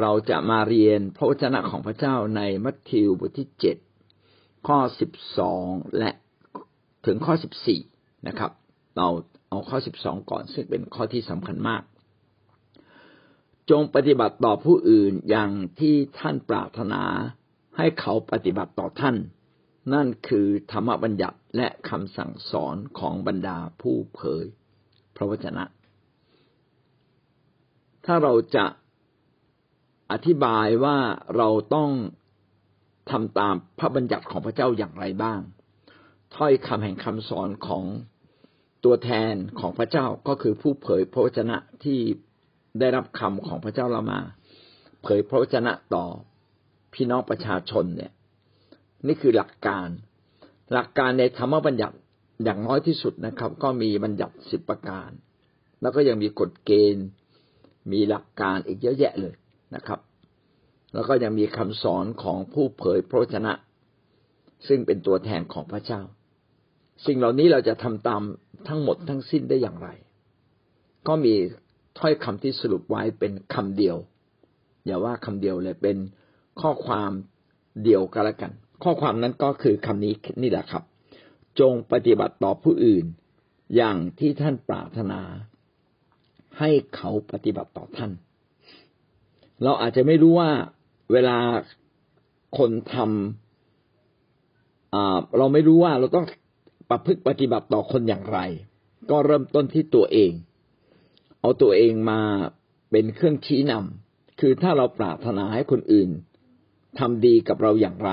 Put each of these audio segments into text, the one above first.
เราจะมาเรียนพระวจนะของพระเจ้าในมัทธิวบทที่เจ็ดข้อสิบสองและถึงข้อสิบสี่นะครับ เราเอาข้อสิบสองก่อนซึ่งเป็นข้อที่สำคัญมาก จงปฏิบัติต่อผู้อื่นอย่างที่ท่านปรารถนาให้เขาปฏิบัติต่อท่าน นั่นคือธรรมบัญญัติและคำสั่งสอนของบรรดาผู้เผย พระวจนะ ถ้าเราจะ อธิบายว่าเราต้องทำตามพระบัญญัติของพระเจ้าอย่างไรบ้าง ถ้อยคำแห่งคำสอนของตัวแทนของพระเจ้าก็คือผู้เผยพระวจนะที่ได้รับคำของพระเจ้าเรามา เผยพระวจนะต่อพี่น้องประชาชนเนี่ย นี่คือหลักการ หลักการในธรรมบัญญัติอย่างน้อยที่สุดนะครับ ก็มีบัญญัติสิบประการ แล้วก็ยังมีกฎเกณฑ์ มีหลักการอีกเยอะแยะเลย นะครับ แล้วก็ยังมีคำสอนของผู้เผยพระชนะ ซึ่งเป็นตัวแทนของพระเจ้า สิ่งเหล่านี้เราจะทำตามทั้งหมดทั้งสิ้นได้อย่างไร ก็มีถ้อยคำที่สรุปไว้เป็นคำเดียว อย่าว่าคำเดียวเลยเป็นข้อความเดียวกันละกัน ข้อความนั้นก็คือคำนี้นี่แหละครับ จงปฏิบัติต่อผู้อื่น อย่างที่ท่านปรารถนา ให้เขาปฏิบัติต่อท่าน เราอาจจะไม่รู้ว่าเวลาคนทำเราไม่รู้ว่าเราต้องประพฤติปฏิบัติต่อคนอย่างไร ก็เริ่มต้นที่ตัวเอง เอาตัวเองมาเป็นเครื่องชี้นำคือถ้าเราปรารถนาให้คนอื่นทำดีกับเราอย่างไร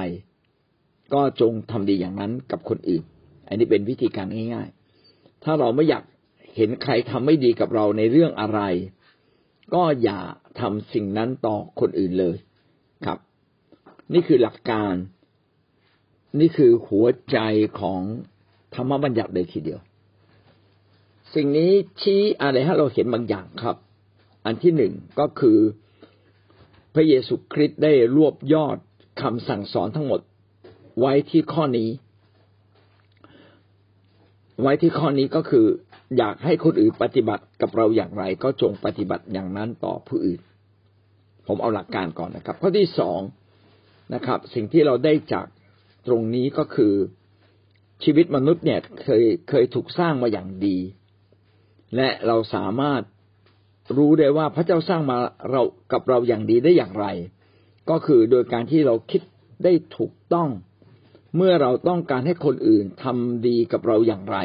ก็จงทำดีอย่างนั้นกับคนอื่น อันนี้เป็นวิธีการง่าย ๆ ถ้าเราไม่อยากเห็นใครทำไม่ดีกับเราในเรื่องอะไร ก็อย่า ทำสิ่งนั้นต่อคนอื่นเลยครับ นี่คือหลักการ นี่คือหัวใจของธรรมบัญญัติเลยทีเดียว สิ่งนี้ชี้อะไรให้เราเห็นบางอย่างครับ อันที่หนึ่งก็คือพระเยซูคริสต์ได้รวบยอดคำสั่งสอนทั้งหมดไว้ที่ข้อนี้ ไว้ที่ข้อนี้ก็คือ อยากให้คนอื่นปฏิบัติกับเราอย่างไร ก็จงปฏิบัติอย่างนั้นต่อผู้อื่น ผมเอาหลักการก่อนนะครับ ข้อที่สองนะครับ สิ่งที่เราได้จากตรงนี้ก็คือชีวิตมนุษย์เนี่ยเคยเคยถูกสร้างมาอย่างดี และเราสามารถรู้ได้ว่าพระเจ้าสร้างมาเรากับเราอย่างดีได้อย่างไร ก็คือโดยการที่เราคิดได้ถูกต้อง เมื่อเราต้องการให้คนอื่นทำดีกับเราอย่างไร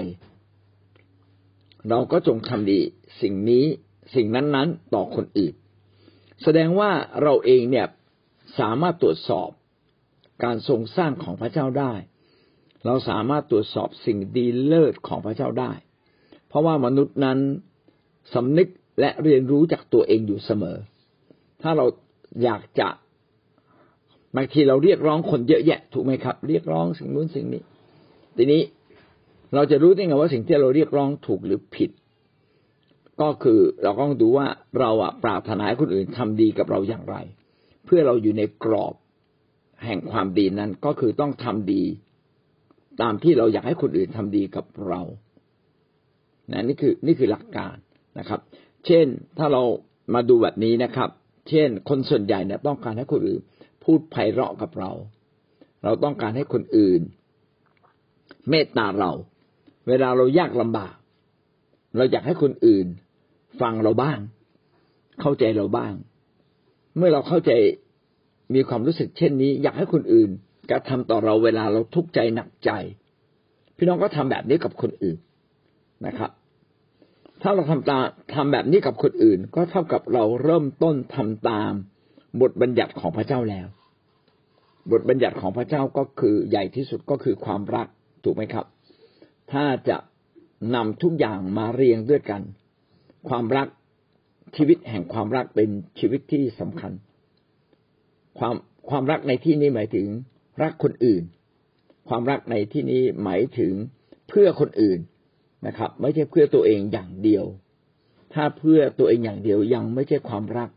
เราก็จงทำดีสิ่งนี้สิ่งนั้นๆต่อคนอื่น แสดงว่าเราเองเนี่ยสามารถตรวจสอบการทรงสร้างของพระเจ้าได้ เราสามารถตรวจสอบสิ่งดีเลิศของพระเจ้าได้ เพราะว่ามนุษย์นั้นสำนึกและเรียนรู้จากตัวเองอยู่เสมอ ถ้าเราอยากจะบางทีเราเรียกร้องคนเยอะแยะ ถูกไหมครับ เรียกร้องสิ่งนู้นสิ่งนี้ ทีนี้ เราจะรู้ได้ไงว่าสิ่งที่เราเรียกร้องถูกหรือผิด ก็คือเราต้องดูว่าเราอะปรารถนาให้คนอื่นทำดีกับเราอย่างไร เพื่อเราอยู่ในกรอบแห่งความดีนั้นก็คือต้องทำดี ตามที่เราอยากให้คนอื่นทำดีกับเรานะนี่คือนี่คือหลักการนะครับ เช่นถ้าเรามาดูแบบนี้นะครับ เช่น คนส่วนใหญ่เนี่ยต้องการให้คนอื่น พูดไพเราะกับเรา เราต้องการให้คนอื่น เมตตาเรา เวลาเรายากลำบาก เราอยากให้คนอื่น ฟังเราบ้าง เข้าใจเราบ้าง เมื่อเราเข้าใจมีความรู้สึกเช่นนี้ อยากให้คนอื่นกระทำต่อเราเวลาเราทุกข์ใจหนักใจ พี่น้องก็ทำแบบนี้กับคนอื่นนะครับ ถ้าเราทำตามทำแบบนี้กับคนอื่น ก็เท่ากับเราเริ่มต้นทำตามบทบัญญัติของพระเจ้าแล้ว บทบัญญัติของพระเจ้าก็คือใหญ่ที่สุดก็คือความรักถูกไหมครับ ถ้าจะนำทุกอย่างมาเรียงด้วยกัน ความรักชีวิตแห่งความรักเป็นชีวิตที่สำคัญ ความความรักในที่นี้หมายถึงรักคนอื่น ความรักในที่นี้หมายถึงเพื่อคนอื่นนะครับ ไม่ใช่เพื่อตัวเองอย่างเดียว ถ้าเพื่อตัวเองอย่างเดียวยังไม่ใช่ความรัก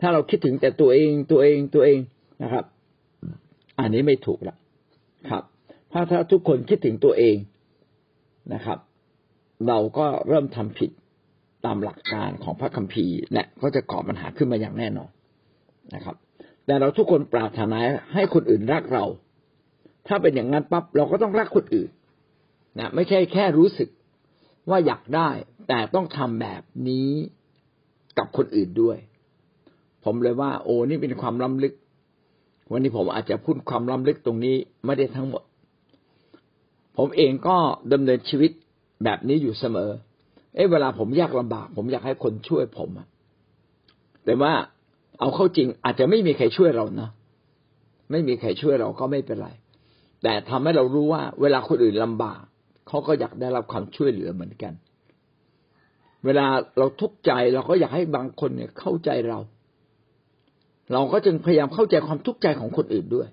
ถ้าเราคิดถึงแต่ตัวเองตัวเองตัวเองนะครับ อันนี้ไม่ถูกละครับ ถ้าถ้าทุกคนคิดถึงตัวเอง นะครับ เราก็เริ่มทำผิดตามหลักการของพระคัมภีร์และก็จะก่อปัญหาขึ้นมาอย่างแน่นอนนะครับ แต่เราทุกคนปรารถนาให้คนอื่นรักเรา ถ้าเป็นอย่างนั้นปั๊บเราก็ต้องรักคนอื่นนะไม่ใช่แค่รู้สึกว่าอยากได้ แต่ต้องทำแบบนี้กับคนอื่นด้วย ผมเลยว่า โอ้นี่เป็นความล้ำลึก วันนี้ผมอาจจะพูดความล้ำลึกตรงนี้ไม่ได้ทั้งหมด ผมเองก็ดำเนินชีวิตแบบนี้อยู่เสมอ เอ้เวลาผมยากลำบาก ผมอยากให้คนช่วยผมแต่ว่าเอาเข้าจริงอาจจะไม่มีใครช่วยเรานะไม่มีใครช่วยเราก็ไม่เป็นไร แต่ทำให้เรารู้ว่า เวลาคนอื่นลำบากเขาก็อยากได้รับความช่วยเหลือเหมือนกัน เวลาเราทุกข์ใจเราก็อยากให้บางคนเนี่ยเข้าใจเรา เราก็จึงพยายามเข้าใจความทุกข์ใจของคนอื่นด้วย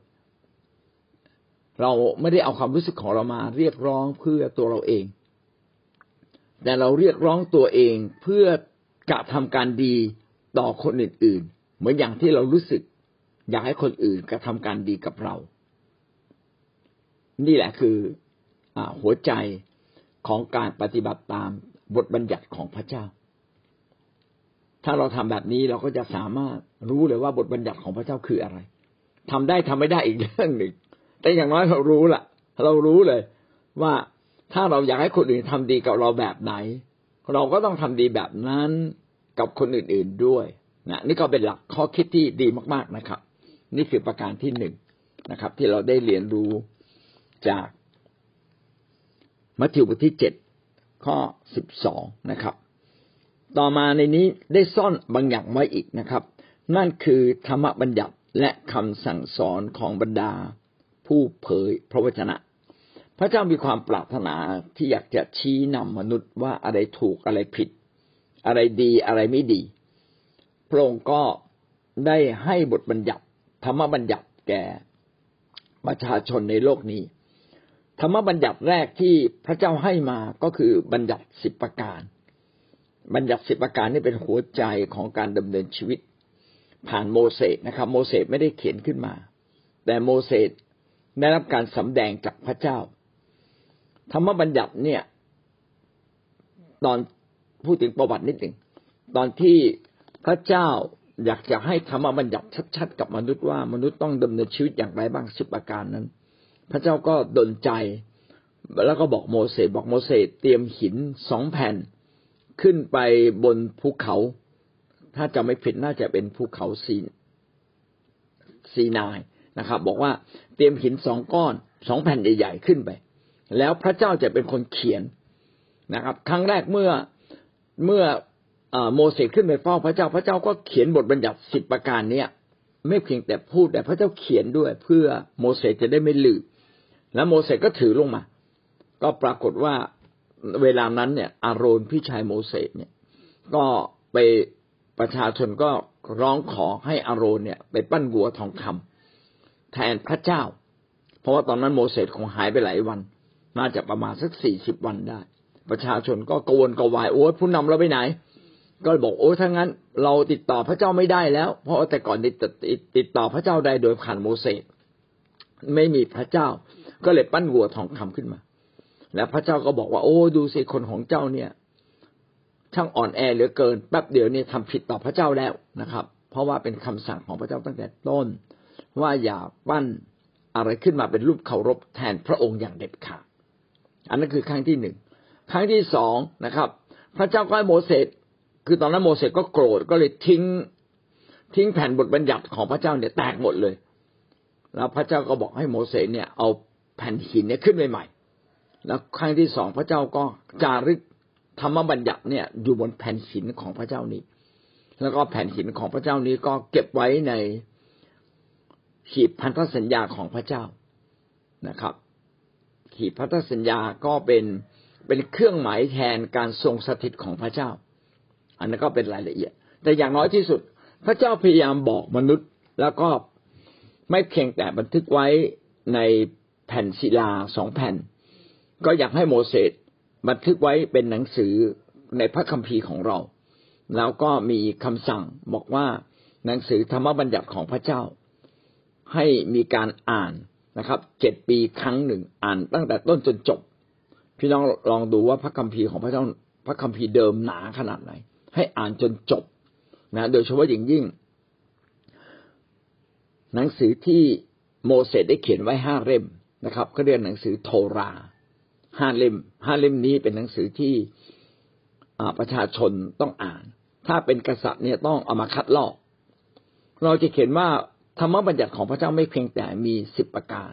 เราไม่ได้เอาความรู้สึกของเรามาเรียกร้องเพื่อตัวเราเอง แต่เราเรียกร้องตัวเองเพื่อกระทำการดีต่อคนอื่นๆ เหมือนอย่างที่เรารู้สึก อยากให้คนอื่นกระทำการดีกับเรา นี่แหละคือหัวใจของการปฏิบัติตามบทบัญญัติของพระเจ้า ถ้าเราทำแบบนี้เราก็จะสามารถรู้เลยว่าบทบัญญัติของพระเจ้าคืออะไรทำได้ทำไม่ได้อีกเรื่องหนึ่ง แต่อย่างน้อยเรารู้ละเรารู้เลย ว่าถ้าเราอยากให้คนอื่นทำดีกับเราแบบไหน เราก็ต้องทำดีแบบนั้นกับคนอื่นๆด้วยนะนี่ก็เป็นหลักข้อคิดที่ดีมากๆนะครับ นี่คือประการที่หนึ่งนะครับ ที่เราได้เรียนรู้จากมัทธิวบทที่เจ็ดข้อสิบสองนะครับ ต่อมาในนี้ได้ซ่อนบางอย่างไว้อีกนะครับ นั่นคือธรรมบัญญัติและคำสั่งสอนของบรรดา ผู้เผยพระวจนะ พระเจ้ามีความปรารถนาที่อยากจะชี้นำมนุษย์ว่าอะไรถูกอะไรผิด อะไรดีอะไรไม่ดี พระองค์ก็ได้ให้บทบัญญัติธรรมบัญญัติแก่ประชาชนในโลกนี้ ธรรมบัญญัติแรกที่พระเจ้าให้มาก็คือบัญญัติสิบประการ บัญญัติสิบประการนี่เป็นหัวใจของการดำเนินชีวิต ผ่านโมเสสนะครับ โมเสสไม่ได้เขียนขึ้นมา แต่โมเสส ได้รับการสำแดงจากพระเจ้า ธรรมบัญญัติเนี่ย ตอนพูดถึงประวัตินิดหนึ่งตอนที่พระเจ้าอยากจะให้ธรรมบัญญัติชัดๆกับมนุษย์ว่ามนุษย์ต้องดำเนินชีวิตอย่างไรบ้างสิบประการนั้น พระเจ้าก็ดลใจ แล้วก็บอกโมเสสบอกโมเสสเตรียมหินสองแผ่น ขึ้นไปบนภูเขา ถ้าจะไม่ผิดน่าจะเป็นภูเขาซีซีนาย นะครับ บอกว่าเตรียมหินสองก้อนสองแผ่นใหญ่ๆขึ้นไป แล้วพระเจ้าจะเป็นคนเขียนนะครับ ครั้งแรกเมื่อเมื่อโมเสสขึ้นไปเฝ้าพระเจ้าพระเจ้าก็เขียนบทบัญญัติสิบประการเนี้ยไม่เพียงแต่พูดแต่พระเจ้าเขียนด้วย เพื่อโมเสสจะได้ไม่ลืมแล้วโมเสสก็ถือลงมา ก็ปรากฏว่าเวลานั้นเนี่ย อารอนพี่ชายโมเสสเนี่ย ก็ไปประชาชนก็ร้องขอให้อารอนเนี่ย ไปปั้นวัวทองคำ แทนพระเจ้า เพราะว่าตอนนั้นโมเสสคงหายไปหลายวัน น่าจะประมาณสักสี่สิบวันได้ ประชาชนก็กวนกวายโอ้ยผู้นำเราไปไหน ก็บอกโอ้ถ้างั้น เราติดต่อพระเจ้าไม่ได้แล้ว เพราะแต่ก่อนติดติดต่อพระเจ้าได้โดยผ่านโมเสสไม่มีพระเจ้า ก็เลยปั้นวัวทองคำขึ้นมา แล้วพระเจ้าก็บอกว่าโอ้ดูสิคนของเจ้าเนี่ยช่างอ่อนแอเหลือเกินแป๊บเดียวเนี่ยทำผิดต่อพระเจ้าแล้วนะครับ เพราะว่าเป็นคำสั่งของพระเจ้าตั้งแต่ต้น ว่าอย่าปั้นอะไรขึ้นมาเป็นรูปเคารพแทนพระองค์อย่างเด็ดขาดอันนั้นคือครั้งที่หนึ่งครั้งที่สองนะครับ พระเจ้าก็ให้โมเสสคือตอนนั้นโมเสสก็โกรธก็เลยทิ้ง ทิ้งแผ่นบทบัญญัติของพระเจ้าเนี่ยแตกหมดเลย แล้วพระเจ้าก็บอกให้โมเสสเนี่ย เอาแผ่นหินเนี่ยขึ้นใหม่ๆแล้วครั้งที่สองพระเจ้าก็จารึกธรรมบัญญัติเนี่ยอยู่บนแผ่นหินของพระเจ้านี้ แล้วก็แผ่นหินของพระเจ้านี้ก็เก็บไว้ใน ขีดพันธสัญญาของพระเจ้านะครับ ขีดพันธสัญญาก็เป็นเป็นเครื่องหมายแทนการทรงสถิตของพระเจ้า อันนั้นก็เป็นรายละเอียด แต่อย่างน้อยที่สุด พระเจ้าพยายามบอกมนุษย์ แล้วก็ไม่เพียงแต่บันทึกไว้ในแผ่นศิลาสองแผ่น ก็อยากให้โมเสสบันทึกไว้เป็นหนังสือในพระคัมภีร์ของเรา แล้วก็มีคำสั่งบอกว่าหนังสือธรรมบัญญัติของพระเจ้า ให้มีการอ่านนะครับเจ็ดปีครั้งหนึ่งอ่านตั้งแต่ต้นจนจบ พี่น้องลองดูว่าพระคัมภีร์ของพระเจ้าพระคัมภีร์เดิมหนาขนาดไหน ให้อ่านจนจบนะโดยเฉพาะอย่างยิ่ง หนังสือที่โมเสสได้เขียนไว้ห้าเล่มนะครับเขาเรียกหนังสือโทราห้าเล่มห้าเล่มนี้เป็นหนังสือที่ประชาชนต้องอ่าน ถ้าเป็นกษัตริย์เนี่ยต้องเอามาคัดลอก เราจะเขียนว่า ธรรมบัญญัติของพระเจ้าไม่เพียงแต่มีสิบประการ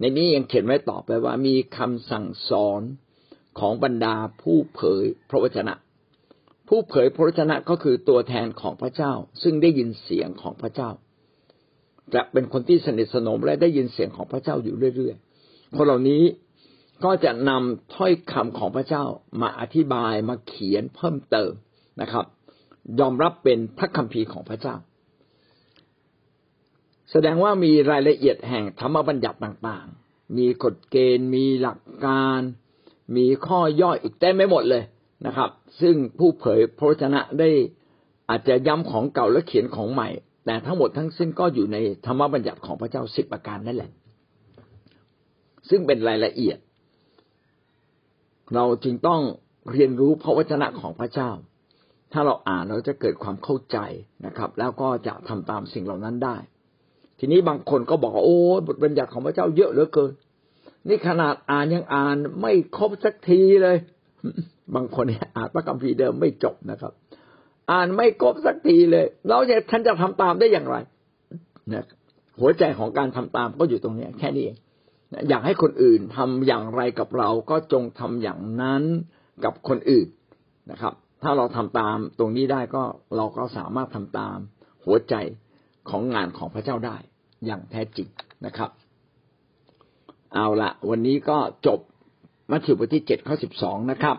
ในนี้ยังเขียนไว้ต่อไปว่ามีคำสั่งสอนของบรรดาผู้เผยพระวจนะ ผู้เผยพระวจนะก็คือตัวแทนของพระเจ้า ซึ่งได้ยินเสียงของพระเจ้า จะเป็นคนที่สนิทสนมและได้ยินเสียงของพระเจ้าอยู่เรื่อยๆคนเหล่านี้ก็จะนำถ้อยคำของพระเจ้ามาอธิบายมาเขียนเพิ่มเติมนะครับ ยอมรับเป็นพระคัมภีร์ของพระเจ้า แสดงว่ามีรายละเอียดแห่งธรรมบัญญัติต่างๆ มีกฎเกณฑ์ มีหลักการ มีข้อย่อยอีกเต็มไม่หมดเลยนะครับ ซึ่งผู้เผยพระวจนะได้อาจจะย้ำของเก่าและเขียนของใหม่ แต่ทั้งหมดทั้งสิ้นก็อยู่ในธรรมบัญญัติของพระเจ้าสิบประการนั่นแหละ ซึ่งเป็นรายละเอียด เราจึงต้องเรียนรู้พระวจนะของพระเจ้า ถ้าเราอ่านเราจะเกิดความเข้าใจนะครับ แล้วก็จะทำตามสิ่งเหล่านั้นได้ ทีนี้บางคนก็บอกโอ้บทบัญญัติของพระเจ้าเยอะเหลือเกิน นี่ขนาดอ่านยังอ่านไม่ครบสักทีเลย บางคนอ่านพระคัมภีร์เดิมไม่จบนะครับ อ่านไม่ครบสักทีเลย เราจะท่านจะทำตามได้อย่างไรนะหัวใจของการทำตามก็อยู่ตรงนี้แค่นี้เองอยากให้คนอื่นทำอย่างไรกับเราก็จงทำอย่างนั้นกับคนอื่นนะครับ ถ้าเราทำตามตรงนี้ได้ก็เราก็สามารถทำตามหัวใจ ของงานของพระเจ้าได้อย่างแท้จริงนะครับ เอาละวันนี้ก็จบมัทธิวบทที่เจ็ดข้อสิบสองนะครับ